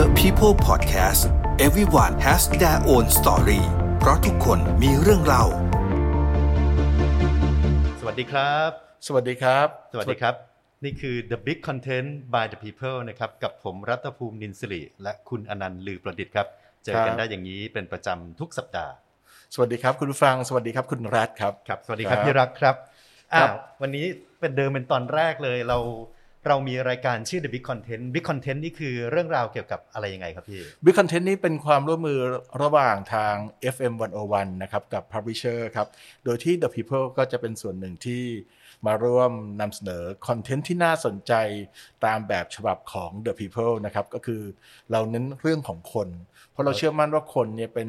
The People Podcast everyone has their own story เพราะทุกคนมีเรื่องเล่า สวัสดีครับ สวัสดีครับ สวัสดีครับ นี่คือ The Big Content by the People นะครับ กับผมรัตภูมินินสิริ และคุณอนันต์ลือประดิษฐ์ครับ เจอกันได้อย่างนี้เป็นประจำทุกสัปดาห์ สวัสดีครับคุณผู้ฟัง สวัสดีครับคุณรัฐครับ ครับ สวัสดีครับครับพี่รักครับครัอ้าบววันนี้เป็นเดิมเป็นตอนแรกเลยเรา เรามีรายการชื่อ The Big Content Big Content นี่คือเรื่องราวเกี่ยวกับอะไรยังไงครับพี่บิ๊กคอนเทนต์นี้เป็นความร่วมมือระหว่างทาง FM 101นะครับกับ Publisher ครับ โดยที่ The People ก็จะเป็นส่วนหนึ่งที่มาร่วมนำเสนอคอนเทนต์ที่น่าสนใจตามแบบฉบับของ The People นะครับ ก็คือเราเน้นเรื่องของคน เพราะเราเชื่อมั่นว่าคนเนี่ยเป็น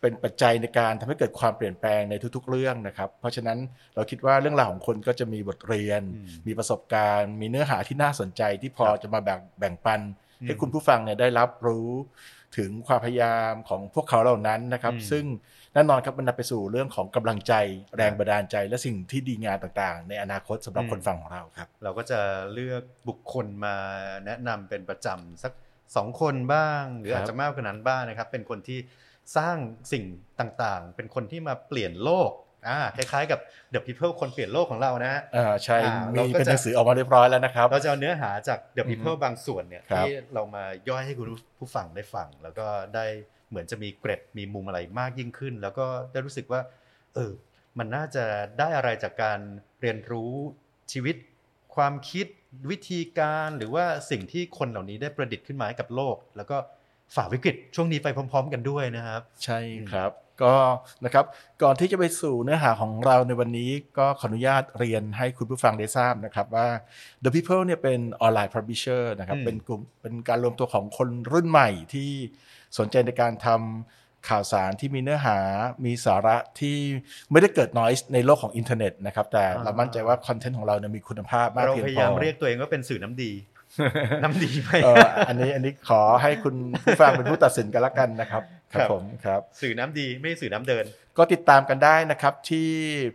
เป็นปัจจัยในการทำให้เกิดความเปลี่ยนแปลงในทุกๆเรื่องนะครับ เพราะฉะนั้นเราคิดว่าเรื่องราวของคนก็จะมีบทเรียนอืมมีประสบการณ์ มีเนื้อหาที่น่าสนใจที่พอครับจะมาแบ่งแบ่งปันอืมให้คุณผู้ฟังเนี่ยได้รับรู้ถึงความพยายามของพวกเขาเหล่านั้นนะครับอืมซึ่งแน่นอนครับมันนำไปสู่เรื่องของกำลังใจ แรงบันดาลใจ และสิ่งที่ดีงามต่างๆ ในอนาคตสำหรับอืมคนฟังของเราครับ เราก็จะเลือกบุคคลมาแนะนำเป็นประจำสักสองคนบ้าง หรือครับอาจจะมากกว่านั้นบ้างนะครับ เป็นคนที่ สร้างสิ่งต่างๆ เป็นคนที่มาเปลี่ยนโลกอ่าคล้ายๆกับ The People คนเปลี่ยนโลกของเรานะฮะอ่าใช่อ่ามีเราก็เป็นจะหนังสือออกมาเรียบร้อยแล้วนะครับ เราจะเอาเนื้อหาจาก The อือฮึ People บางส่วนเนี่ยครับที่เรามาย่อยให้คุณผู้ฟังได้ฟัง แล้วก็ได้เหมือนจะมีเกร็ดมีมุมอะไรมากยิ่งขึ้น แล้วก็ได้รู้สึกว่า เออ มันน่าจะได้อะไรจากการเรียนรู้ชีวิต ความคิดวิธีการหรือว่าสิ่งที่คนเหล่านี้ได้ประดิษฐ์ขึ้นมาให้กับโลก แล้วก็ ฝ่าวิกฤตช่วงนี้ไปพร้อม ๆ กันด้วยนะครับ ใช่ครับก็นะครับก่อนที่จะไปสู่เนื้อหาของเราในวันนี้ก็ขออนุญาตเรียนให้คุณผู้ฟังได้ทราบนะครับว่า The People เนี่ยเป็นออนไลน์ Publisher นะครับอืมเป็นกลุ่มเป็นการรวมตัวของคนรุ่นใหม่ที่สนใจในการทำข่าวสารที่มีเนื้อหามีสาระที่ไม่ได้เกิดน้อยในโลกของอินเทอร์เน็ตนะครับแต่เรามั่นใจว่า content ของเราเนี่ยมีคุณภาพมากเราเพียงพอพยายามเรียกตัวเองว่าเป็นสื่อน้ำดี น้ำดีไหมเอออันนี้อันนี้ขอให้คุณผู้ฟังเป็นผู้ตัดสินกันละกันนะครับคครัรับบผมครับสื่อน้ำดีไม่ใช่สื่อน้ำเดิน ก็ติดตามกันได้นะครับที่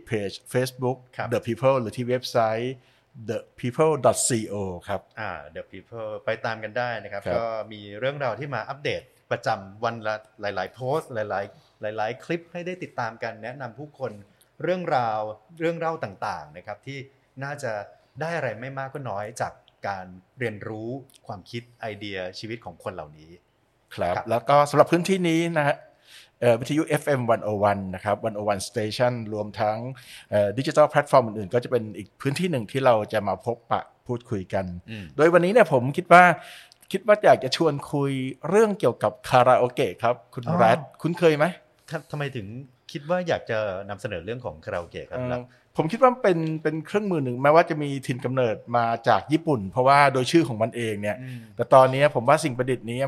เพจ Facebook ครับ The People หรือที่เว็บไซต์ thepeople.co ครับอ่า The People ไปตามกันได้นะครับครับ ก็มีเรื่องราวที่มาอัปเดตประจำวันละหลาย ๆ โพสต์หลาย ๆ หลาย ๆ คลิปให้ได้ติดตามกันแนะนำผู้คนเรื่องราวเรื่องเล่าต่าง ๆ นะครับที่น่าจะได้อะไรไม่มากก็น้อยจาก การเรียนรู้ความคิดไอเดียชีวิตของคนเหล่านี้ ครับครับแล้วก็สำหรับพื้นที่นี้นะฮะเอ่อวิทยุ FM 101 นะครับ 101 Station รวมทั้งดิจิทัลแพลตฟอร์มอื่นๆ ก็จะเป็นอีกพื้นที่หนึ่งที่เราจะมาพบปะพูดคุยกันอืมโดยวันนี้เนี่ยผมคิดว่าคิดว่าอยากจะชวนคุยเรื่องเกี่ยวกับคาราโอเกะครับ คุณอ๋อรัฐ คุ้นเคยไหมทำทำไมถึงคิดว่าอยากจะนำเสนอเรื่องของคาราโอเกะครับเอ่อแล้ว ผมคิดว่าเป็นเป็นเครื่องมือหนึ่งแม้ว่าจะมีถิ่นกำเนิดมาจากญี่ปุ่น เพราะว่าโดยชื่อของมันเองเนี่ยอืมแต่ตอนนี้ผมว่าสิ่งประดิษฐ์นี้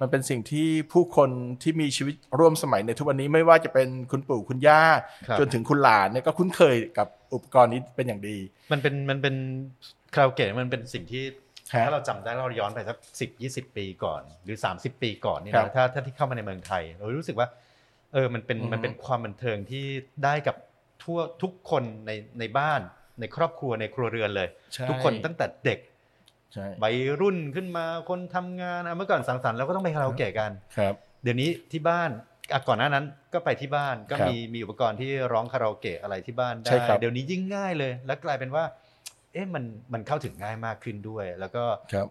มันเป็นสิ่งที่ผู้คนที่มีชีวิตร่วมสมัยในทุกวันนี้ไม่ว่าจะเป็นคุณปู่คุณย่าครับจนถึงคุณหลานเนี่ยก็คุ้นเคยกับอุปกรณ์นี้เป็นอย่างดี มันเป็นมันเป็นคาราโอเกะมันเป็นสิ่งที่ฮะถ้าเราจำได้เราย้อนไปสักสิบยี่สิบปีก่อน หรือสามสิบปีก่อนนี่ครันะบถ้าถ้าที่เข้ามาในเมืองไทย เรารู้สึกว่าเออมันเป็นอือฮึมันเป็นความบันเทิงที่ได้กับ ทั่วทุกคนในในบ้าน ในครอบครัวในครัวเรือนเลยใช่ทุกคนตั้งแต่เด็กใช่วัยรุ่นขึ้นมาคนทำงานอะเมื่อก่อนสังสรรค์เราก็ต้องไปคาราโอเกะกันครับ เดี๋ยวนี้ที่บ้านอะก่อนหน้านั้นก็ไปที่บ้านก็ครับมีมีอุปกรณ์ที่ร้องคาราโอเกะอะไรที่บ้านได้ใช่ครับเดี๋ยวนี้ยิ่งง่ายเลย แล้วกลายเป็นว่า เอ๊ะมันมันเข้าถึงง่ายมากขึ้นด้วย แล้วก็ครับ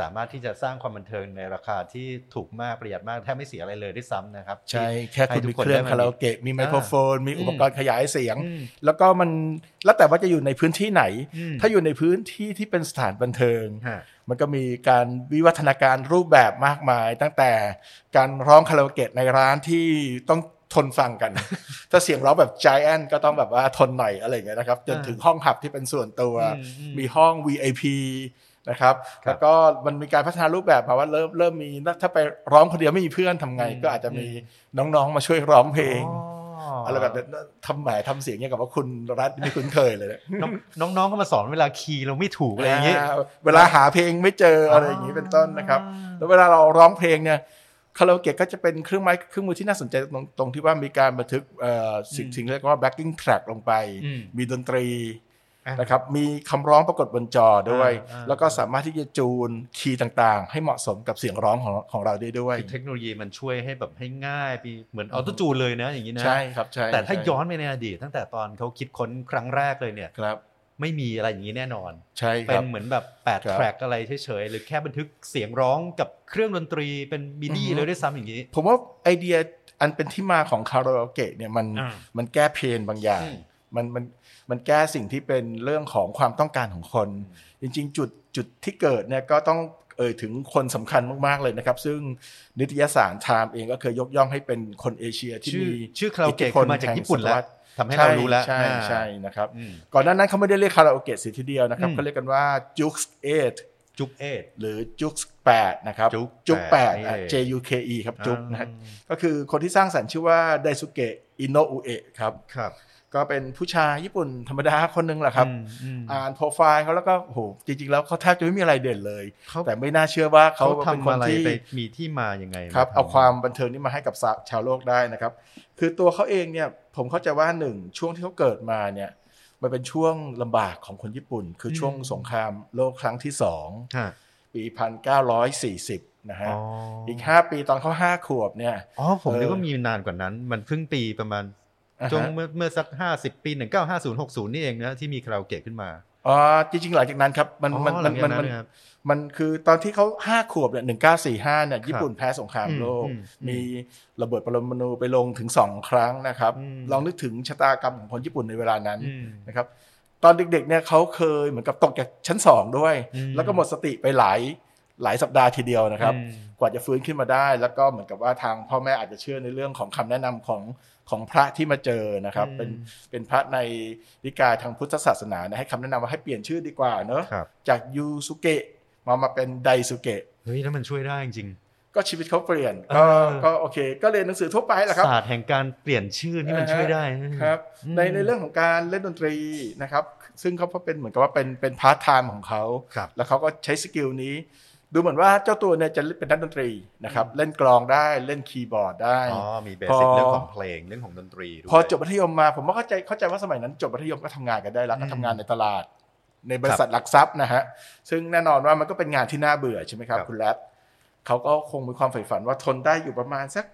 สามารถที่จะสร้างความบันเทิงในราคาที่ถูกมากประหยัดมากแทบไม่เสียอะไรเลยด้วยซ้ำนะครับ ใช่ที่แค่คุณให้ทุมีกเครื่องได้คาราโอเกะมีไมโครโฟน มีอุปกรณ์ขยายเสียงอืมแล้วก็มันแล้วแต่ว่าจะอยู่ในพื้นที่ไหนอืมถ้าอยู่ในพื้นที่ที่เป็นสถานบันเทิงฮะมันก็มีการวิวัฒนาการรูปแบบมากมาย ตั้งแต่การร้องคาราโอเกะในร้านที่ต้องทนฟังกัน ถ้าเสียงร้องแบบ g i แอนก็ต้องแบบว่าทนหน่อยอะไรอย่างเงี้ยนะครับ จนถึงห้องหับที่เป็นส่วนตัวอืมอืมมีห้อง VIP นะครับครับแล้วก็มันมีการพัฒนารูปแบบมาว่าเริ่มเริ่มมีถ้าไปร้องคนเดียวไม่มีเพื่อนทำไงอืมก็อาจจะมีอืน้องๆมาช่วยร้องเพลงอ๋ออะไรแบบนั้นทำแหมทำเสียงอย่างกับว่าคุณรัฐไม่คุ้นเคยเลยเนี่ยน้องน้องๆก็มาสอนเวลาคีย์เราไม่ถูกอะไรอย่างเงี้ยอ่าเวลาหาเพลงไม่เจออะไรอย่างนี้เป็นต้นนะครับ แล้วเวลาเราร้องเพลงเนี่ยคาราโอเกะก็จะเป็นเครื่องไม้เครื่องมือที่น่าสนใจตรงตรงที่ว่ามีการบันทึกเอ่อสิ่งอืมสิ่งเรียกว่า backing track ลงไปอืมมีดนตรีอะ นะครับมีคำร้องปรากฏบนจอด้วยอ่าอ่าแล้วก็สามารถที่จะ tune key ต่างๆ ให้เหมาะสมกับเสียงร้องของของเราได้ด้วยคือเทคโนโลยีมันช่วยให้แบบให้ง่ายปีเหมือน auto-tune เลยนะอย่างนี้นะใช่ครับใช่แต่ถ้าใช่ย้อนไปในอดีตตั้งแต่ตอนเขาคิดค้นครั้งแรกเลยเนี่ยครับไม่มีอะไรอย่างนี้แน่นอน ใช่คเป็นเหมือนแบบ8ครับ track อะไรเฉยๆ หรือแค่บันทึกเสียงร้องกับเครื่องดนตรีเป็น MIDI อือฮึเลยด้วยซ้ำอย่างนี้ ผมว่าไอเดียอันเป็นที่มาของคาราโอเกะเนี่ยมันอ่ามันแก้เพนบางอย่างอื มมันมันมันแก้สิ่งที่เป็นเรื่องของความต้องการของคน จริง ๆ จุดจุดที่เกิดเนี่ยก็ต้องเอ่ยถึงคนสำคัญมาก ๆ เลยนะครับ ซึ่งนิตยสารไทม์เองก็เคยยกย่องให้เป็นคนเอเชียที่ชื่อมีชื่อคาราโอเกะทธิพคืลอมาจากแห่งญี่ปุ่นแล้วศตวรรษทำให้เรารู้แล้วใช่อ่าใช่นะครับอืมก่อนหน้านั้นเขาไม่ได้เรียกคาราโอเกะเสียทีเดียวนะครับอืมเขาเรียกกันว่าจุกส์เอทจุกเอ็ดหรือจุกส์แปดนะครับจุ๊กจุกแปดนี่เอง J U K E ครับจุกนะฮะอ่าก็คือคนที่สร้างสรรค์ชื่อว่าไดซุเกะอิโนอุเอะครับครับ ก็เป็นผู้ชายญี่ปุ่นธรรมดาคนหนึงแหละครับอืมอืมอ่านโปรไฟล์เขาแล้วก็โหจริง ๆ แล้วเขาแทบจะไม่มีอะไรเด่นเลยเขาแต่ไม่น่าเชื่อว่าเขาเขาเป็นทำคนอะไรที่ไปมีที่มายังไงครับทำเอาความบันเทิงนี้มาให้กับสาชาวโลกได้นะครับ คือตัวเขาเองเนี่ยผมเข้าใจว่าหนึ่งช่วงที่เขาเกิดมาเนี่ยมันเป็นช่วงลำบากของคนญี่ปุ่น คือช่วงสงครามโลกครั้งที่สองฮะปีพันเก้าร้อยสี่สิบนะฮะอ๋ออีกห้าปีตอนเขาห้าขวบเนี่ยอ๋อผมเออนึกว่ามีนานกว่านั้น มันเพิ่งปีประมาณอ่าฮะ จงเมื่อเมื่อสักห้าสิบปีหนึ่งเก้าห้าศูนย์หกศูนย์นี่เองนะที่มีคาราโอเกะขึ้นมาอ๋อจริงๆหลังจากนั้นครับ มันอ๋อมันหลัมันงจากมันนั้นมันนะครับมันคือตอนที่เขาห้าขวบเนี่ยหนึ่งเก้าสี่ห้าเนี่ยญี่ปุ่นแพ้สงครามโลกอืมอืมมีระเบิดปรมาณูไปลงถึงสองครั้งนะครับอืมลองนึกถึงชะตากรรมของคนญี่ปุ่นในเวลานั้นอืมนะครับ ตอนเด็กๆเนี่ยเขาเคยเหมือนกับตกจากชั้นสองด้วยอืมแล้วก็หมดสติไปหลายหลายสัปดาห์ทีเดียวนะครับอืมกว่าจะฟื้นขึ้นมาได้ แล้วก็เหมือนกับว่าทางพ่อแม่อาจจะเชื่อในเรื่องของคำแนะนำของ ของพระที่มาเจอนะครับอืมเป็นเป็นพระในนิกายทางพุทธศาสนานะให้คำแนะนำว่าให้เปลี่ยนชื่อดีกว่าเนอะครับจากยูสุเกะมามาเป็นไดสุเกะเฮ้ยแล้วมันช่วยได้จริงก็ชีวิตเขาเปลี่ยนเอก็อก็โอเค ก็เรียนหนังสือทั่วไปแหละครับศาสตร์แห่งการเปลี่ยนชื่อนี่มันช่วยได้ครับอืมในในเรื่องของการเล่นดนตรีนะครับ ซึ่งเขาก็เป็นเหมือนกับว่าเป็นเป็นพาร์ทไทม์ของเขาครับแล้วเขาก็ใช้ skill นี้ ดูเหมือนว่าเจ้าตัวเนี่ยจะเป็นนักดนตรีนะครับเล่นกลองได้เล่นคีย์บอร์ดได้อ๋อมี basic พอเรื่องของเพลงเรื่องของดนตรีด้วยพอจบมัธยมมาผมว่าเข้าใจเข้าใจว่าสมัยนั้น จบมัธยมก็ทำงานกันได้แล้วก็ทำงานในตลาด ในบริษัทหลักทรัพย์นะฮะซึ่งแน่นอนว่ามันก็เป็นงานที่น่าเบื่อใช่ไหมครับครับคุณแรดเขาก็คงมีความใฝ่ฝันว่าทนได้อยู่ประมาณสัก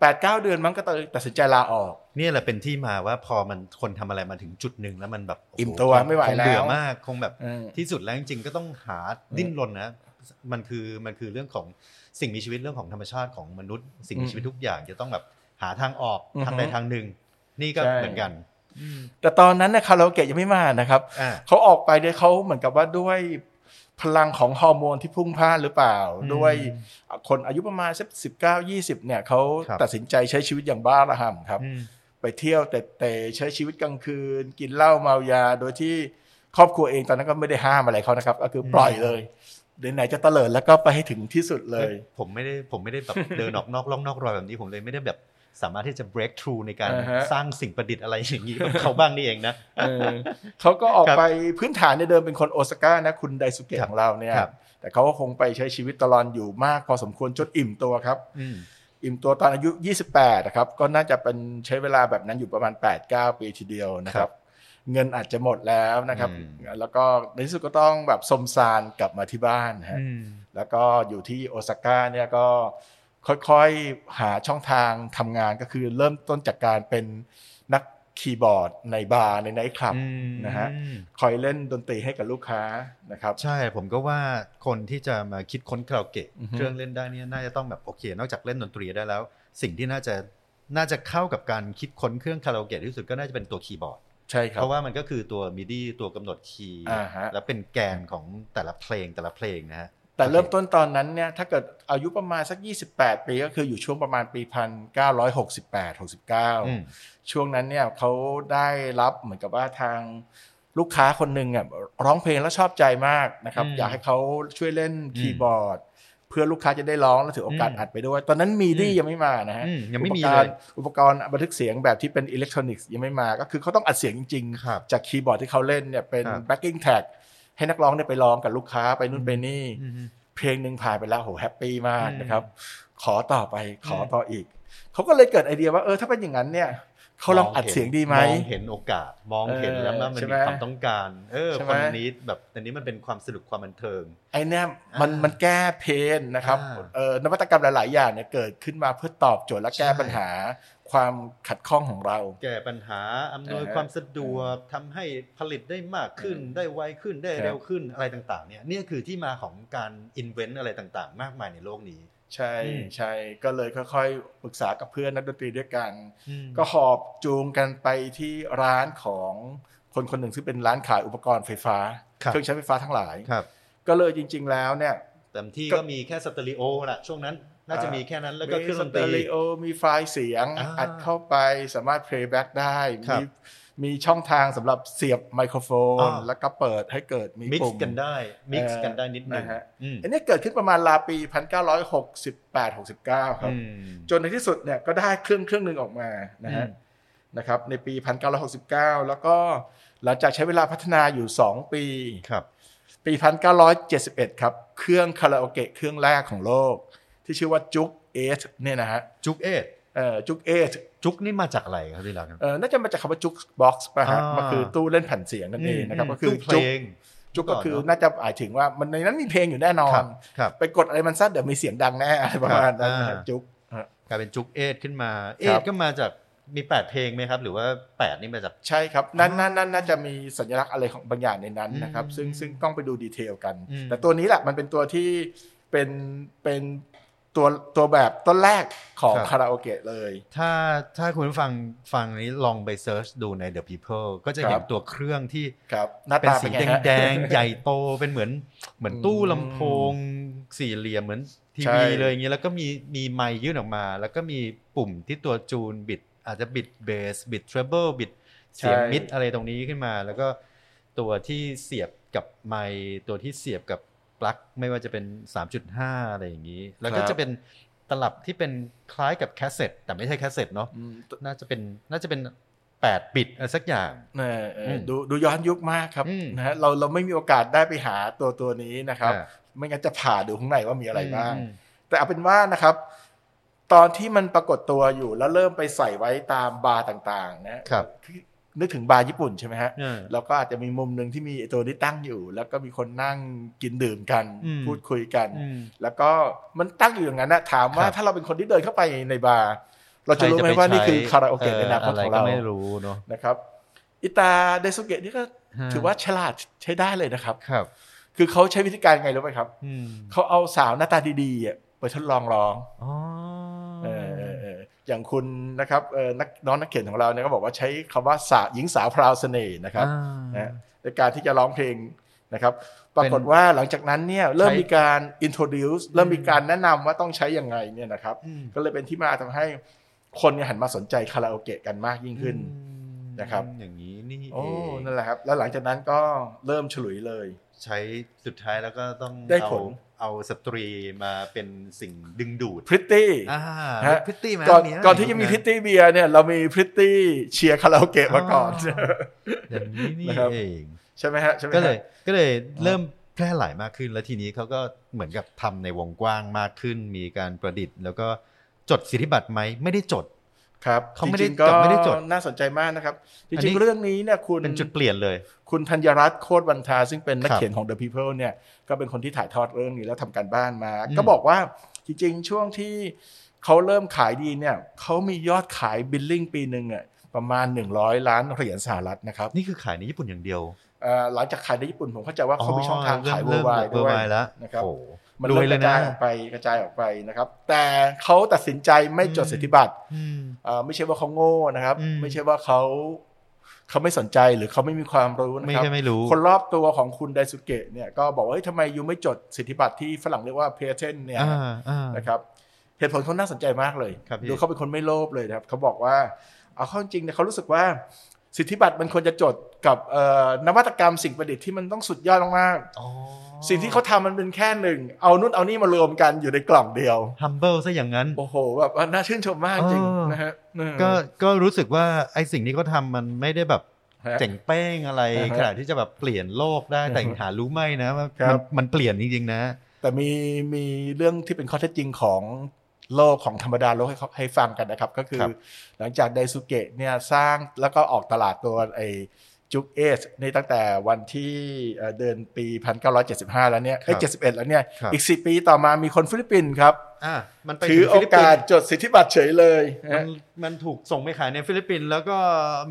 แปดเก้าเดือนมั้งก็เลยตัดสินใจลาออกเนี่ยแหละเป็นที่มาว่าพอมันคนทำอะไรมาถึงจุดหนึ่งแล้วมันแบบโโอิ่มตัวไม่ไหวคงเบื่อแล้วมากคงแบบเออที่สุดแล้วจริงๆก็ต้องหาดิ้นรนนะ มันคือมันคือเรื่องของสิ่งมีชีวิตเรื่องของธรรมชาติของมนุษย์ สิ่งมีชีวิตทุกอย่างจะต้องแบบหาทางออกอือฮึทางใดทางหนึ่ง นี่ก็ใช่เหมือนกันแต่ตอนนั้นเนี่ยคาราโอเกะยังไม่มานะครับอ่าเขาออกไปเนี่ยเขาเหมือนกับว่าด้วยพลังของฮอร์โมนที่พุ่งพล่านหรือเปล่าอืมด้วยคนอายุประมาณสักสิบเก้ายี่สิบเนี่ยเขาครับตัดสินใจใช้ชีวิตอย่างบ้าระห่ำครับอืมไปเที่ยวแต่แต่ใช้ชีวิตกลางคืน กินเหล้าเมายาโดยที่ครอบครัวเองตอนนั้นก็ไม่ได้ห้ามอะไรเขานะครับ ก็คือปล่อยเลย เดี๋ยวไหนจะเตลิดแล้วก็ไปให้ถึงที่สุดเลย ผมไม่ได้ผมไม่ได้แบบเดินออกนอกร่องนอกรอยแบบนี้ผมเลยไม่ได้แบบสามารถที่จะ break through ในการอ่าฮะสร้างสิ่งประดิษฐ์อะไรอย่างนี้แบบเขาบ้างนี่เองนะเออเขาก็ออกครับไปพื้นฐานเนี่ยเดิมเป็นคนโอซาก้านะคุณไดสุเกะครับของเราเนี่ยครับแต่เขาก็คงไปใช้ชีวิตตลอดอยู่มากพอสมควรจนอิ่มตัวครับอืมอิ่มตัวตอนอายุ 28นะครับก็น่าจะเป็นใช้เวลาแบบนั้นอยู่ประมาณ 8-9 ปีทีเดียวนะคครัรับบ เงินอาจจะหมดแล้วนะครับอืมแล้วก็ในที่สุดก็ต้องแบบสมซานกลับมาที่บ้านฮะอืมแล้วก็อยู่ที่โอซาก้าเนี่ยก็ค่อยๆหาช่องทางทำงานก็คือเริ่มต้นจากการเป็นนักคีย์บอร์ดในบาร์ในไนท์คลับอืมนะฮะคอยเล่นดนตรีให้กับลูกค้านะครับ ใช่ผมก็ว่าคนที่จะมาคิดค้นคาราโอเกะอือฮึเครื่องเล่นได้เนี่ยน่าจะต้องแบบโอเค นอกจากเล่นดนตรีได้แล้ว สิ่งที่น่าจะน่าจะเข้ากับการคิดค้นเครื่องคาราโอเกะที่สุดก็น่าจะเป็นตัวคีย์บอร์ด ใช่ครับเพราะว่ามันก็คือตัว MIDI ตัวกำหนดคีย์อ่าฮะแล้วเป็นแกนของแต่ละเพลงแต่ละเพลงนะฮะแต่เริ่มต้นตอนนั้นเนี่ยถ้าเกิดอายุประมาณสัก 28 ปีก็คืออยู่ช่วงประมาณปี 1968อืม69 ช่วงนั้นเนี่ยเขาได้รับเหมือนกับว่าทางลูกค้าคนหนึ่งอะร้องเพลงแล้วชอบใจมากนะครับอืมอยากให้เขาช่วยเล่นอืมคีย์บอร์ด เพื่อลูกค้าจะได้ร้องและถือโอกาสอืมอัดไปด้วย ตอนนั้นมีดี้อืมยังไม่มานะฮะอืมยังไม่มีอุปกเลรยณ์อุปกรณ์บันทึกเสียงแบบที่เป็นอิเล็กทรอนิกส์ยังไม่มาก็คือเขาต้องอัดเสียงจริงครับๆจากคีย์บอร์ดที่เขาเล่นเนี่ยเป็นครับ backing track ให้นักร้องเนี่ยไปร้องกับลูกค้าไปนู่นไปนี่อืมเพลงหนึ่งผ่านไปแล้วโห happy มากอืมนะครับ ขอต่อไปขออมต่ออีกเขาก็เลยเกิดไอเดียว่าเออถ้าเป็นอย่างนั้นเนี่ย เขาลองอัดเสียงดีไหมมองเห็นโอกาสมองเห็นเออแล้วว่ามันใช่มีไหมความต้องการ เออใช่ไหคมนนี้แบบอันนี้มันเป็นความสนุกความบันเทิงไอ้เนี่ยมันอ่ามัมันแก้เพนนะครับอ่าเออนวัตกรรมหลาย ๆ อย่างเนี่ยเกิดขึ้นมาเพื่อตอบโจทย์และแก้ใช่ปัญหาความขัดข้องของเรา แก้ปัญหาอำนวยอ่าฮะความสะดวกทำให้ผลิตได้มากขึ้นอืมได้ไวขึ้นได้ครับเร็วขึ้นอะไรต่าง ๆ เนี่ยนี่คือที่มาของการinvent อะไรต่าง ๆ มากมายในโลกนี้ ใช่อืมใช่ก็เลยค่อยๆปรึกษากับเพื่อนนักดนตรีด้วยกันอืมก็หอบจูงกันไปที่ร้านของคนคนหนึ่งซึ่งเป็นร้านขายอุปกรณ์ไฟฟ้าครับเครื่องใช้ไฟฟ้าทั้งหลายครับ ก็เลยจริง ๆ แล้วเนี่ยเต็มที่ก็ก็มีแค่สเตอริโอแหละช่วงนั้นน่าจะมีแค่นั้นแล้วก็เครื่องดนสตเตอริโอมีไฟล์เสียงอ่าอัดเข้าไปสามารถ playback ได้ครัมีบมีมี ช่องทางสำหรับเสียบไมโครโฟนอ่าแล้วก็เปิดให้เกิดมีปุ่มมิกซ์กันได้มิกซ์กันได้นิดนึงนะฮะอืมอันนี้เกิดขึ้นประมาณราวปี 1968-69 ครับอืมจนในที่สุดเนี่ยก็ได้เครื่องเครื่องหนึ่งออกมานะฮะอืมนะครับในปี 1969 แล้วก็หลังจากใช้เวลาพัฒนาอยู่ 2 ปีครับปี 1971 ครับ เครื่องคาราโอเกะเครื่องแรกของโลก ที่ชื่อว่า Juke Eight เนี่ยนะฮะ Juke Eight เอ่อ Juke Eight Juke นี่มาจากอะไรครับที่รักครับเอ่อน่าจะมาจากคำว่า jukebox ป่ะฮะอ่ามัมันคือตู้เล่นแผ่นเสียงนั่นเองนะครับมก็คือตู้เพล juke juke ก็คือเมื่อก่อนเนอะน่าจะหมายถึงว่ามันในนั้นมีเพลงอยู่แน่นอนครับครับไปกดอะไรมันซะเดี๋ยวมีเสียงดังแน่อะไรประมาณนั้นนะครัฮะ jukeฮะกลายเป็น Juke Eight ขึ้นมา eight ครับก็มาจากมีแปดเพลงไหมครับ หรือว่าแปดนี่มาจากใช่ครับนั่นนั่นนั่นน่าจะมีสัญลักษณ์อะไรของบางอย่างในนั้นนะครับอืมซึ่งซึ่งต้องไปดู detail กันอืมแต่ตัวนี้แหละมันเป็นตัวที่เป็นเป็น ตัวตัวแบบต้นแรกของครับคาราโอเกะเลย ถ้าถ้าคุณผู้ฟังฟังนี้ลองไป search ดูใน The People ก็จะเห็ครับตัวเครื่องที่ครับหน้าเป็นตาสีเป็นไงฮะแดงๆใหญ่โตเป็นเหมือนเหมือนอืมตู้ลำโพงสี่เหลี่ยมเหมือนทีวีใช่เลยอย่างเงี้ยแล้วก็มีมีไมค์ยื่นออกมา แล้วก็มีปุ่มที่ตัวจูนบิด อาจจะบิดเบสบิด treble บิดเสียง mid อะไรตรงนี้ขึ้นมา แล้วก็ตัวที่เสียบกับไมค์ตัวที่เสียบกับ ปลั๊กไม่ว่าจะเป็น 3.5 อะไรอย่างนี้ แล้วก็จะเป็นตลับที่เป็นคล้ายกับแคสเซ็ตแต่ไม่ใช่แคสเซ็ตเนาะอืมน่าจะเป็นน่าจะเป็น8 bit อะไรสักอย่างเออเอออมดูดูย้อนยุคมากครับอืมนะฮะเราเราไม่มีโอกาสได้ไปหาตัวตัวนี้นะครับอ่าไม่งั้นจะผ่าดูข้างในว่ามีอะไรบ้างอืมแต่เอาเป็นว่านะครับ ตอนที่มันปรากฏตัวอยู่แล้วเริ่มไปใส่ไว้ตามบาร์ต่างๆ นะครับ นึกถึงบาร์ญี่ปุ่นใช่ไหมฮะอ่าแล้วก็อาจจะมีมุมหนึ่งที่มีไอ้ตัวนี้ตั้งอยู่ แล้วก็มีคนนั่งกินดื่มกันอืมพูดคุยกันอืมแล้วก็มันตั้งอยู่อย่างนั้นนะถามว่าครับถ้าเราเป็นคนที่เดินเข้าไปในบาร์เราจะรู้ไหมว่านี่คือคาราโอเกะในอนาคตอะไรของก็เราไม่รู้เนาะนะครับอิตาเดซุเกะนี่ก็ฮะถือว่าฉลาดใช้ได้เลยนะครับครับ คือเขาใช้วิธีการไงรู้ไหมครับอืมเขาเอาสาวหน้าตาดีๆอะไปทดลองร้องอ๋อเออเอ อเอออย่างคุณนะครับเออนักน้องนักเขียนของเราเนี่ยก็บอกว่าใช้คำว่าสาวหญิงสาวพราวเสน่ห์นะครับอ่านะในการที่จะร้องเพลงนะครับ ปรากฏว่าหลังจากนั้นเนี่ยเริ่มใช้มีการ introduce เริ่มมีการแนะนำว่าต้องใช้ยังไงเนี่ยนะครับอืมก็เลยเป็นที่มาทำให้คนเนี่ยหันมาสนใจคาราโอเกะกันมากยิ่งขึ้นอืมนะครับ อย่างนี้นี่โอ้เองนั่นแหละครับ แล้วหลังจากนั้นก็เริ่มฉลุยเลย ใช้สุดท้ายแล้วก็ต้องได้เอาผล เอาสตรีมาเป็นสิ่งดึงดูดพริตตี้อ่าฮะพริตตี้ไหมก่อนเลยก่อนที่จะมีพริตตี้เบียร์เนี่ยเรามีพริตตี้เชียร์คาราโอเกะมาก่อนอ๋ออย่างนี้นี่นะครับเองใช่ไหมฮะใช่ไหมฮะก็เลยก็เลยเริ่มแพร่หลายมากขึ้น แล้วทีนี้เขาก็เหมือนกับทำในวงกว้างมากขึ้น มีการประดิษฐ์ แล้วก็จดสิทธิบัตรไหมไม่ได้จด ครับเขาไม่ได้จริงๆก็กลับไม่ได้จดน่าสนใจมากนะครับอันนี้ริงๆ เรื่องนี้เนี่ยคุณเป็นจุดเปลี่ยนเลย คุณธัญรัตน์โคตรวันทา ซึ่งเป็นนักครับเขียนของ The People เนี่ยก็เป็นคนที่ถ่ายทอดเรื่องนี้แล้วทำการบ้านมาอืมก็บอกว่าจริงๆ ช่วงที่เขาเริ่มขายดีเนี่ยเขามียอดขายบิลลิ่งปีหนึ่งอะประมาณ 100 ล้านเหรียญสหรัฐนะครับ นี่คือขายในญี่ปุ่นอย่างเดียวเอ่อหลังจากขายในญี่ปุ่นผมเข้าใจว่าเขามีช่องทางขายเริ่ม worldwide เริ่มด้วย worldwide แล้วนะครับโอ้ มันรเริ่วยมเลกยระนะจายออกไปกระจายออกไปนะครับ แต่เขาตัดสินใจไม่จดสิทธิบัตรอืมเอ่อไม่ใช่ว่าเขาโง่นะครับอืมไม่ใช่ว่าเขาเขาไม่สนใจหรือเขาไม่มีความรู้นะไม่ครับใช่ไม่รู้ คนรอบตัวของคุณไดสุเกะเนี่ยก็บอกว่าเฮ้ยทำไมยูไม่จดสิทธิบัตรที่ฝรั่งเรียกว่าเพเทนเนี่ยอ่าอ่านะครับเหตุผลเขาน่าสนใจมากเลยครับพี่ดูเขาเป็นคนไม่โลภเลยนะครับเขาบอกว่าเอาเข้าจริงเนี่ยเขารู้สึกว่าสิทธิบัตรมันควรจะจดกับเอ่อนวัตกรรมสิ่งประดิษฐ์ที่มันต้องสุดยอดมากอ๋อๆ สิ่งที่เขาทำมันเป็นแค่หนึ่ง เอานู่นเอานี่มารวมกันอยู่ในกล่องเดียว humble ซะอย่างนั้น โอ้โหแบบว่าน่าชื่นชมมากจริงเออนะฮะเออก็ก็รู้สึกว่าไอ้สิ่งที่เขาทำมันไม่ได้แบบฮะเจ๋งเป้งอะไรอ่าฮะขนาดที่จะแบบเปลี่ยนโลกได้แต่หารู้ไหมนะว่าครับมันมันเปลี่ยนจริงๆนะ แต่มีมีเรื่องที่เป็นข้อเท็จจริงของโลกของธรรมดาโลกให้เขาให้ฟังกันนะครับ ก็คือครับหลังจากไดซุเกะเนี่ยสร้างแล้วก็ออกตลาดตัวไอ Juke Eight นี่ตั้งแต่วันที่เอ่อเดือนปี 1975 แล้วเนี่ยเอ้ยครับ71 แล้วเนี่ยครับอีก 10 ปีต่อมามีคนฟิลิปปินส์ครับอ่ามันไปถือถึงโอฟิลิปปิกาสนส์จดสิทธิบัตรเฉยเลยมันฮะมันถูกส่งไปขายในฟิลิปปินส์แล้วก็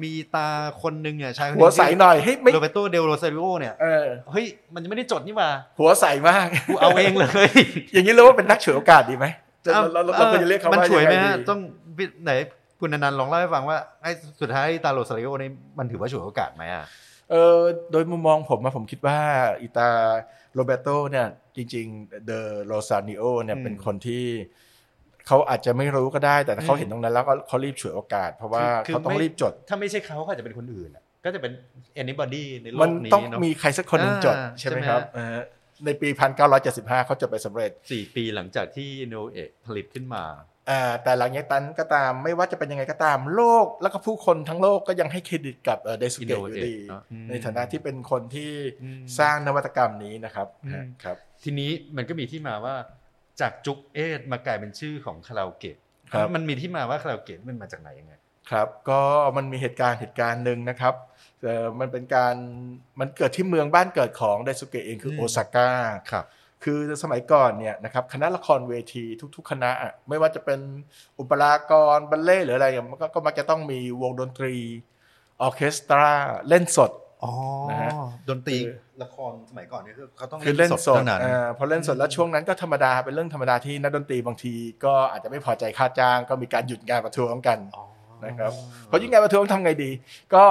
มีตาคนหนึ่งเนี่ยชายคนหัวใสหน่อยเฮ้ยไม่โรเบโตเดลโรซาริโอเนี่ยเออเฮ้ยมันยังไม่ได้จดนี่หว่าหัวใสมากกูเอาเองเลย อย่างนี้เรียกว่าเป็นนักฉวยโอกาสดีไหมจะเราเราเราควรจะเรียกเขามันว่าฉวยไหมงงฮะดีต้องพี่ไหน คุณอนันต์ลองเล่าให้ฟังว่าไอ้สุดท้ายตาโรซาริโอนี่มันถือว่าฉวยโอกาสไหมอะเออโดยมุมมองผมอะผมคิดว่าอิตาโรเบโตเนี่ยจริงๆเดลโรซาริโอเนี่ยอืมเป็นคนที่เขาอาจจะไม่รู้ก็ได้ แต่ถ้าเขาอืมเห็นตรงนั้นแล้วก็เขารีบฉวยโอกาส เพราะว่าคือเขาต้องไม่รีบจด ถ้าไม่ใช่เขาก็อาจจะเป็นคนอื่นอะก็จะเป็น anybody ในโลกนี้มันต้องเนาะมีใครสักคนหนึ่งจดอ่าใช่ไหมใช่ไหมครับฮะเออในปี 1975 เขาจดไปสำเร็จสี่ปีหลังจากที่อิโนะอุเอะผลิตขึ้นมาอ่า แต่หลังจากนั้นก็ตามไม่ว่าจะเป็นยังไงก็ตามโลกแล้วก็ผู้คนทั้งโลกก็ยังให้เครดิตกับไดซุเกะอยู่ดีเนอะอืมในฐานะที่เป็นคนที่อืมสร้างนวัตกรรมนี้นะครับอืมครับ ทีนี้มันก็มีที่มาว่าจากจุกเอสมากลายเป็นชื่อของคาราโอเกะครับมันมีที่มาว่าคาราโอเกะมันมาจากไหนยังไงครับก็มันมีเหตุการณ์เหตุการณ์หนึ่งนะครับเอ่อมันเป็นการมันเกิดที่เมืองบ้านเกิดของไดซุเกะเองคือมโอซาก้าครับ คือสมัยก่อนเนี่ยนะครับคณะละครเวทีทุก ๆ คณะอะไม่ว่าจะเป็นอุปรากรบัลเล่ต์หรืออะไรอย่างมันก็ก็มักจะต้องมีวงดนตรีออร์เคสตราเล่นสดอ๋อนะฮะดนตรีคือละครสมัยก่อนนี่คือเขาต้องคือเล่นสดเท่านั้นอ่าพอเล่นสดแล้วช่วงนั้นก็ธรรมดาเป็นเรื่องธรรมดาที่นักดนตรีบางที ก็อาจจะไม่พอใจค่าจ้าง ก็มีการหยุดงานประท้วงกันอ๋อนะครับพอยิ่งงานประท้วงทำไงดี ก็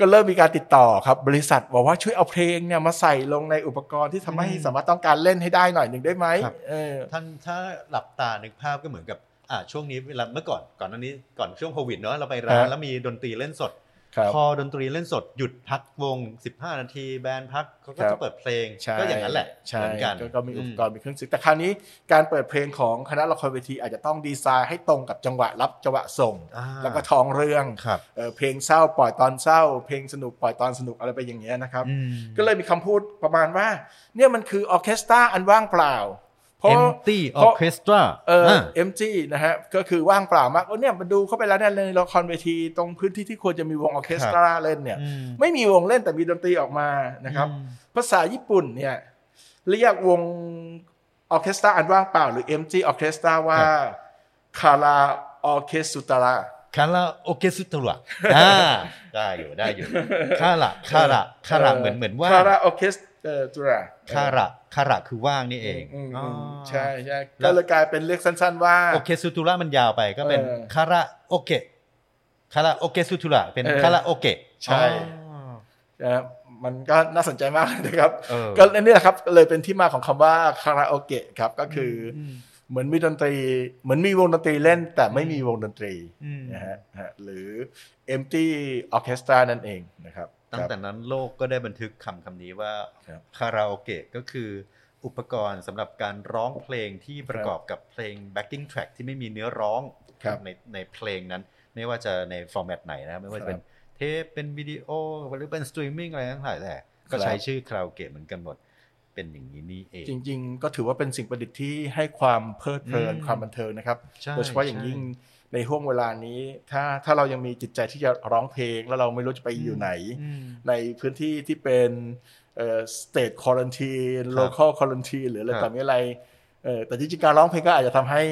ก็เริ่มมีการติดต่อครับบริษัทบอกว่าช่วยเอาเพลงเนี่ยมาใส่ลงในอุปกรณ์ที่ทำให้อืมสามารถต้องการเล่นให้ได้หน่อยหนึ่งได้ไหมครับเออท่านถ้าหลับตานึกภาพก็เหมือนกับอ่าช่วงนี้เวลาเมื่อก่อนก่อนหน้านี้ก่อนช่วงโควิดเนาะเราไปร้านฮะแล้วมีดนตรีเล่นสดครับ พอดนตรีเล่นสดหยุดพักวง 15 นาที band พักเขาก็ครับจะเปิดเพลงใช่ก็อย่างนั้นแหละใช่เหมือนกันก็ก็มีอุปกรณ์มีเครื่องเสียงแต่คราวนี้การเปิดเพลงของคณะละครเวทีอาจจะต้องดีไซน์ให้ตรงกับจังหวะรับจังหวะส่งอ่าแล้วก็ท้องเรื่องครับเอ่อเพลงเศร้าปล่อยตอนเศร้า เพลงสนุกปล่อยตอนสนุกอะไรไปอย่างเงี้ยนะครับอืมก็เลยมีคำพูดประมาณว่าเนี่ยมันคือออร์เคสตราอันว่างเปล่า เพราะ Empty เพราะ Orchestra เอออ่าเอ็มจีนะฮะก็คือว่างเปล่ามากแล้วเนี่ยมาดูเข้าไปแล้วเนี่ยในละครเวทีตรงพื้นที่ที่ควรจะมีวงออร์เคสตราเล่นเนี่ยอืมไม่มีวงเล่นแต่มีดนตรีออกมานะครับอืมภาษาญี่ปุ่นเนี่ยเรียกวงออร์เคสตราอันว่างเปล่าหรือ MG ออร์เคสตราว่าคาราออร์เคสตราคาราโอเกะสุตระอ่าได้อยู่ได้อยู่คาระคาระคาระเหมือนเหมือนว่าคาราออร์เคส ตราคาระคาระคือว่างนี่เองอืมอ๋อใช่ใช่แล้ก็วเลยกลายเป็นเรียกสั้น ๆ ว่าโอเคสุตุระมันยาวไปก็เป็นเออคาราโอเกะคาราโอเกะสุตุระเป็นเออคาราโอเกะใช่อ๋อนะมันก็น่าสนใจมากนะครับเออก็นี่แหละครับเลยเป็นที่มาของคำว่าคาราโอเกะครับก็คืออมเหมือนมีดนตรี เหมือนมีวงดนตรีเล่น แต่ไม่มีวงดนตรีอืมนะฮะฮะหรือ empty orchestra นั่นเองนะครับ ตั้งแต่นั้นโลกก็ได้บันทึกคำคำนี้ว่าครับคาราโอเกะก็คืออุปกรณ์สำหรับการร้องเพลงที่ประกอบกับเพลง backing track ที่ไม่มีเนื้อร้องครับในในเพลงนั้น ไม่ว่าจะใน format ไหนนะ ไม่ว่าจะเป็นเทปเป็นวิดีโอหรือเป็นสตรีมมิ่งอะไรทั้งหลายแหละก็ใช้ชื่อคาราโอเกะเหมือนกันหมดเป็นอย่างนี้นี่เอง จริง ๆ ก็ถือว่าเป็นสิ่งประดิษฐ์ที่ให้ความเพลิดเพลินอืมความบันเทิงนะครับใช่โดยเฉพาะอย่างใช่ยิ่ง ในห่วงเวลานี้ ถ้าถ้าเรายังมีจิตใจที่จะร้องเพลง แล้วเราไม่รู้จะไปอยู่ไหนอืมในพื้นที่ที่เป็นเอ่อ state quarantine ครับ local quarantine หรืออะไรครับต่อมีอะไรเอ่อแต่จริงๆการร้องเพลงก็อาจจะทำให้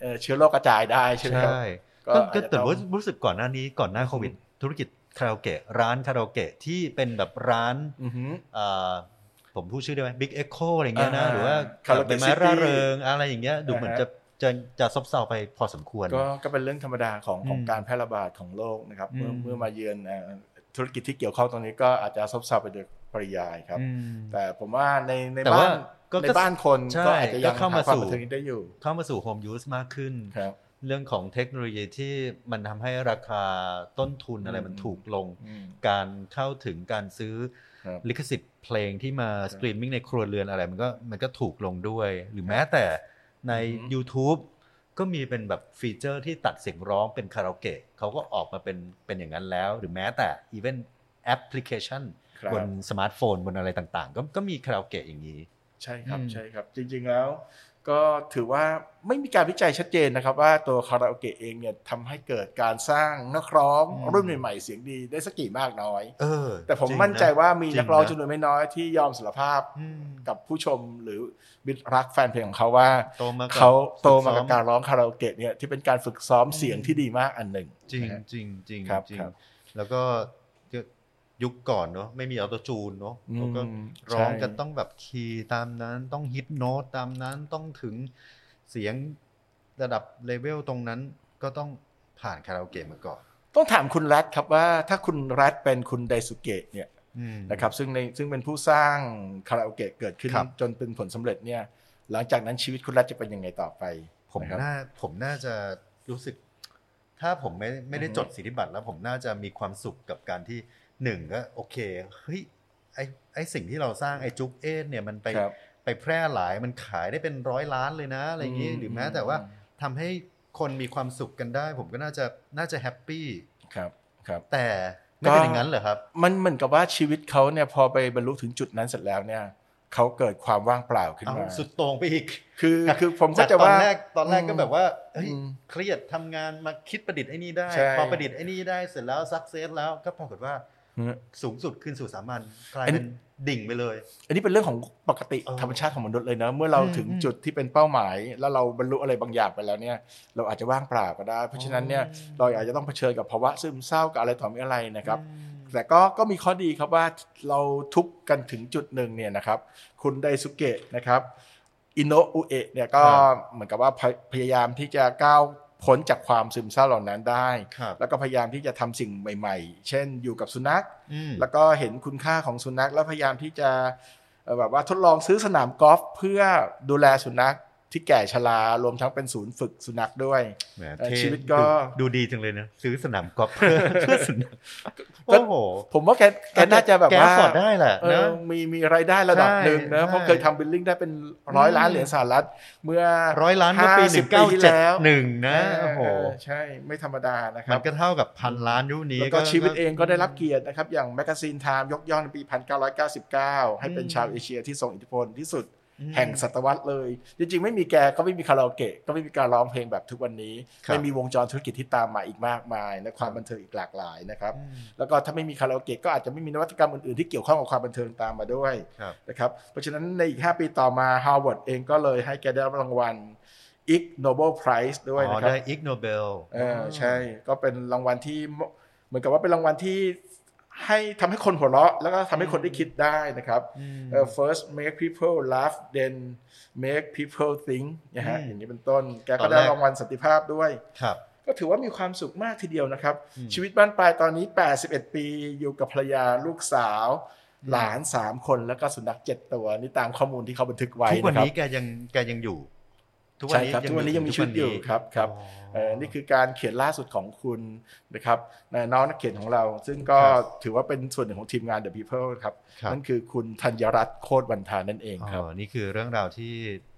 เอ่อเชื้อโรคกระจายได้ใช่ไหมครับใช่ก็ก็อาจก็จะแต่ต้องว่ารู้สึกก่อนหน้านี้ก่อนหน้าโควิด ธุรกิจคาราโอเกะร้านคาราโอเกะที่เป็นแบบร้านอือหือเอ่อผมพูดชื่อได้ไหม Big Echo อะไรเงี้ยนะอ่าหรือว่า Karaoke เป็นไม้ City ร่าเริงอะไรอย่างเงี้ยดูเหมือนอ่าฮะจะ จะจะซบเซาไปพอสมควร ก็ก็เป็นเรื่องธรรมดาของของอืมการแพร่ระบาดของโรคนะครับเมื่ออืมเมื่อมาเยือนเอ่อธุรกิจที่เกี่ยวข้องตรงนี้ก็อาจจะซบเซาไปโดยปริยายครับอืมแต่ผมว่าในในแต่บ้าว่านก็ในบ้านคนใช่ก็อาจจะยังก็เข้ามาหาความสู่บันเทิงนี้ได้อยู่ เข้ามาสู่ Home Use มากขึ้นครับเรื่องของเทคโนโลยีที่มันทำให้ราคาต้นทุนอะไรอืมมันถูกลงอืมการเข้าถึงการซื้อครับลิขสิทธิ์เพลงที่มาสตรีมมิ่งในครัวเรือนอะไร มันก็มันก็ถูกลงด้วย หรือแม้แต่ ในอือฮึ YouTube ก็มีเป็นแบบฟีเจอร์ที่ตัดเสียงร้องเป็นคาราโอเกะเขาก็ออกมาเป็นเป็นอย่างนั้นแล้ว หรือแม้แต่ even แอปพลิเคชันครับบนสมาร์ทโฟนบนอะไรต่างๆ ก็ก็มีคาราโอเกะอย่างนี้ ใช่ครับอืมใช่ครับ จริงๆแล้ว ก็ถือว่าไม่มีการวิจัยชัดเจนนะครับ ว่าตัวคาราโอเกะเองเนี่ยทำให้เกิดการสร้างนักร้องอืมรุ่นใหม่ๆเสียงดีได้สักกี่มากน้อยเออแต่ผมจริงะมั่นใจว่ามีจรินักร้องะจำนวนไม่น้อยที่ยอมสารภาพอืมกับผู้ชมหรือมิตรรักแฟนเพลงของเขาว่าโตมากับเขาโตมากับฝึซ้อมการร้องคาราโอเกะเนี่ยที่เป็นการฝึกซ้อมเสียงที่ดีมากอันหนึ่งจริงนะฮะจริงจริงครับจริงครับแล้วก็ ยุคก่อนเนาะไม่มี autotune เนาะอืมแล้วก็ร้องใช่กันต้องแบบคีย์ตามนั้นต้องฮิตโน้ตตามนั้นต้องถึงเสียงระดับเลเวลตรงนั้นก็ต้องผ่านคาราโอเกะมาก่อน ต้องถามคุณรัฐครับว่าถ้าคุณรัฐเป็นคุณไดสุเกะเนี่ยอืมนะครับซึ่งในซึ่งเป็นผู้สร้างคาราโอเกะเกิดขึ้นครับจนเป็นผลสำเร็จเนี่ยหลังจากนั้นชีวิตคุณรัฐจะเป็นยังไงต่อไปผมนะครับน่าผมน่าจะรู้สึก ถ้าผมไม่ไม่ได้อือฮึจดสิทธิบัตรแล้วผมน่าจะมีความสุขกับการที่หนึ่งก็โอเคเฮ้ยไอไอสิ่งที่เราสร้างไอจุกเอทเนี่ยมันไปครับไปแพร่หลายมันขายได้เป็นร้อยล้านเลยนะอะไรอย่างนี้อืมหรือแม้แต่ว่าทำให้คนมีความสุขกันได้ ผมก็น่าจะน่าจะแฮปปี้ครับครับแต่ไม่เป็นอย่างนั้นเหรอครับ มันเหมือนกับว่าชีวิตเขาเนี่ยพอไปบรรลุถึงจุดนั้นเสร็จแล้วเนี่ย เขาเกิดความว่างเปล่าขึ้นเอามาสุดโต่งไปอีก คือคือผมก็จากจะตอนว่าแรกตอนแรกก็แบบว่าเฮ้ยอืมเครียดทำงานมาคิดประดิษฐ์ไอ้นี่ได้ใช่พอประดิษฐ์ไอ้นี่ได้เสร็จแล้วสักเซสแล้วก็ปรากฏว่าอืมสูงสุดขึ้นสู่สามัญกลายอันเป็นดิ่งไปเลย อันนี้เป็นเรื่องของปกติเออธรรมชาติของมนุษย์เลยนะเมื่อเราอืมถึงอืมจุดที่เป็นเป้าหมาย แล้วเราบรรลุอะไรบางอย่างไปแล้วเนี่ย เราอาจจะว่างเปล่าก็ได้ เพราะฉะนั้นเนี่ยอ๋อเราอาจจะต้องเผชิญกับภาวะซึมเศร้ากับอะไรต่อมีอะไรนะครับอืม แต่ก็ก็มีข้อดีครับว่าเราทุกข์กันถึงจุดหนึ่งเนี่ยนะครับ คุณไดสุเกะนะครับอิโนะอุเอะเนี่ยก็ครับเหมือนกับว่าพยพยายามที่จะก้าวพ้นจากความซึมเศร้าเหล่านั้นได้ครับแล้วก็พยายามที่จะทำสิ่งใหม่ ๆ เช่นอยู่กับสุนัขอืมแล้วก็เห็นคุณค่าของสุนัข แล้วพยายามที่จะเอ่อแบบว่าทดลองซื้อสนามกอล์ฟเพื่อดูแลสุนัข ที่แก่ชรารวมทั้งเป็นศูนย์ฝึกสุนัขด้วยแหมเอ่อเท่ชีวิตก็ดูดูดีจังเลยนะซื้อสนามกอล์ฟเพื่อเพื่อสุนัขก็โอ้โหผมว่าแกแกน่าจะแบบว่าแกฟอร์ดได้แหละเอนะอมีมีรายได้ระดับหนึ่งนะใช่เพราะเคยทำบิลลิ่งได้เป็นร้อยล้านเหรียญสหรัฐเมื่อร้อยล้านเมื่อปีหนึ่ง50เก้าที่เจ็ดแล้วหนึ่งนะเโอ้โหใช่ไม่ธรรมดานะคมัรันบก็เท่ากับพันล้านยุคนี้แล้วก็ชีวิตเองก็ได้รับเกียรตินะครับอย่างแมกกาซีนไทม์ยกย่องในปี 1999 ให้เป็นชาวเอเชียที่ทรงอิทธิพลที่สุดอืม แห่งศตวรรษเลย จริงๆ ไม่มีแกก็ไม่มีคาราโอเกะก็ไม่มีการร้องเพลงแบบทุกวันนี้ครับไม่มีวงจรธุรกิจที่ตามมาอีกมากมายและความบันเทิงอีกหลากหลายนะครับอืมแล้วก็ถ้าไม่มีคาราโอเกะก็อาจจะไม่มีนวัตกรรมอื่นๆที่เกี่ยวข้องกับความบันเทิงตามมาด้วยครับนะครับเพราะฉะนั้นในอีก 5 ปีต่อมา Harvard เองก็เลยให้แกได้รับรางวัล Ig Nobel Prize ด้วยอ๋อนะครับได้ Ig Nobel เออใช่ก็เป็นรางวัลที่เหมาะเหมือนกับว่าเป็นรางวัลที่ ให้ทำให้คนหัวเราะ แล้วก็ทำให้คนได้คิดได้นะครับอืมเอ่อ first make people laugh then make people think นะฮะอืมอย่างนี้เป็นต้น แกตก็อนแรกได้รางวัลสันติภาพด้วยครับก็ถือว่ามีความสุขมากทีเดียวนะครับอืมชีวิตบ้านปลายตอนนี้ 81 ปีอยู่กับภรรยาลูกสาว หลาน 3 คนแล้วก็สุนัข7ตัวนี่ตามข้อมูลที่เขาบันทึกไว้ทุกวันนะครับนี้แกยังแกยังอยู่ ทุกวันใช่นี้ครับทุกวันนี้ยังมีชีวิตอยู่ครับครับอ๋อเอ่อนี่คือการเขียนล่าสุดของคุณนะครับน้องนักเขียนของเรา ซึ่งก็ครับถือว่าเป็นส่วนหนึ่งของทีมงาน The People ครับครับนั่นคือคุณธัญรัตน์โคตรวันทานั่นเองครับอ๋อนี่คือเรื่องราวที่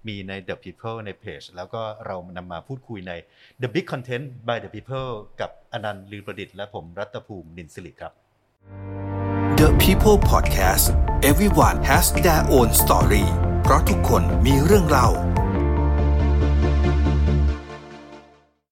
มีใน The People ในเพจแล้วก็เรานำมาพูดคุยใน The Big Content by The People กับอนันต์ลือประดิษฐ์และผมรัตภูมินินสิริครับ The People Podcast Everyone has their own story เพราะทุกคนมีเรื่องเล่า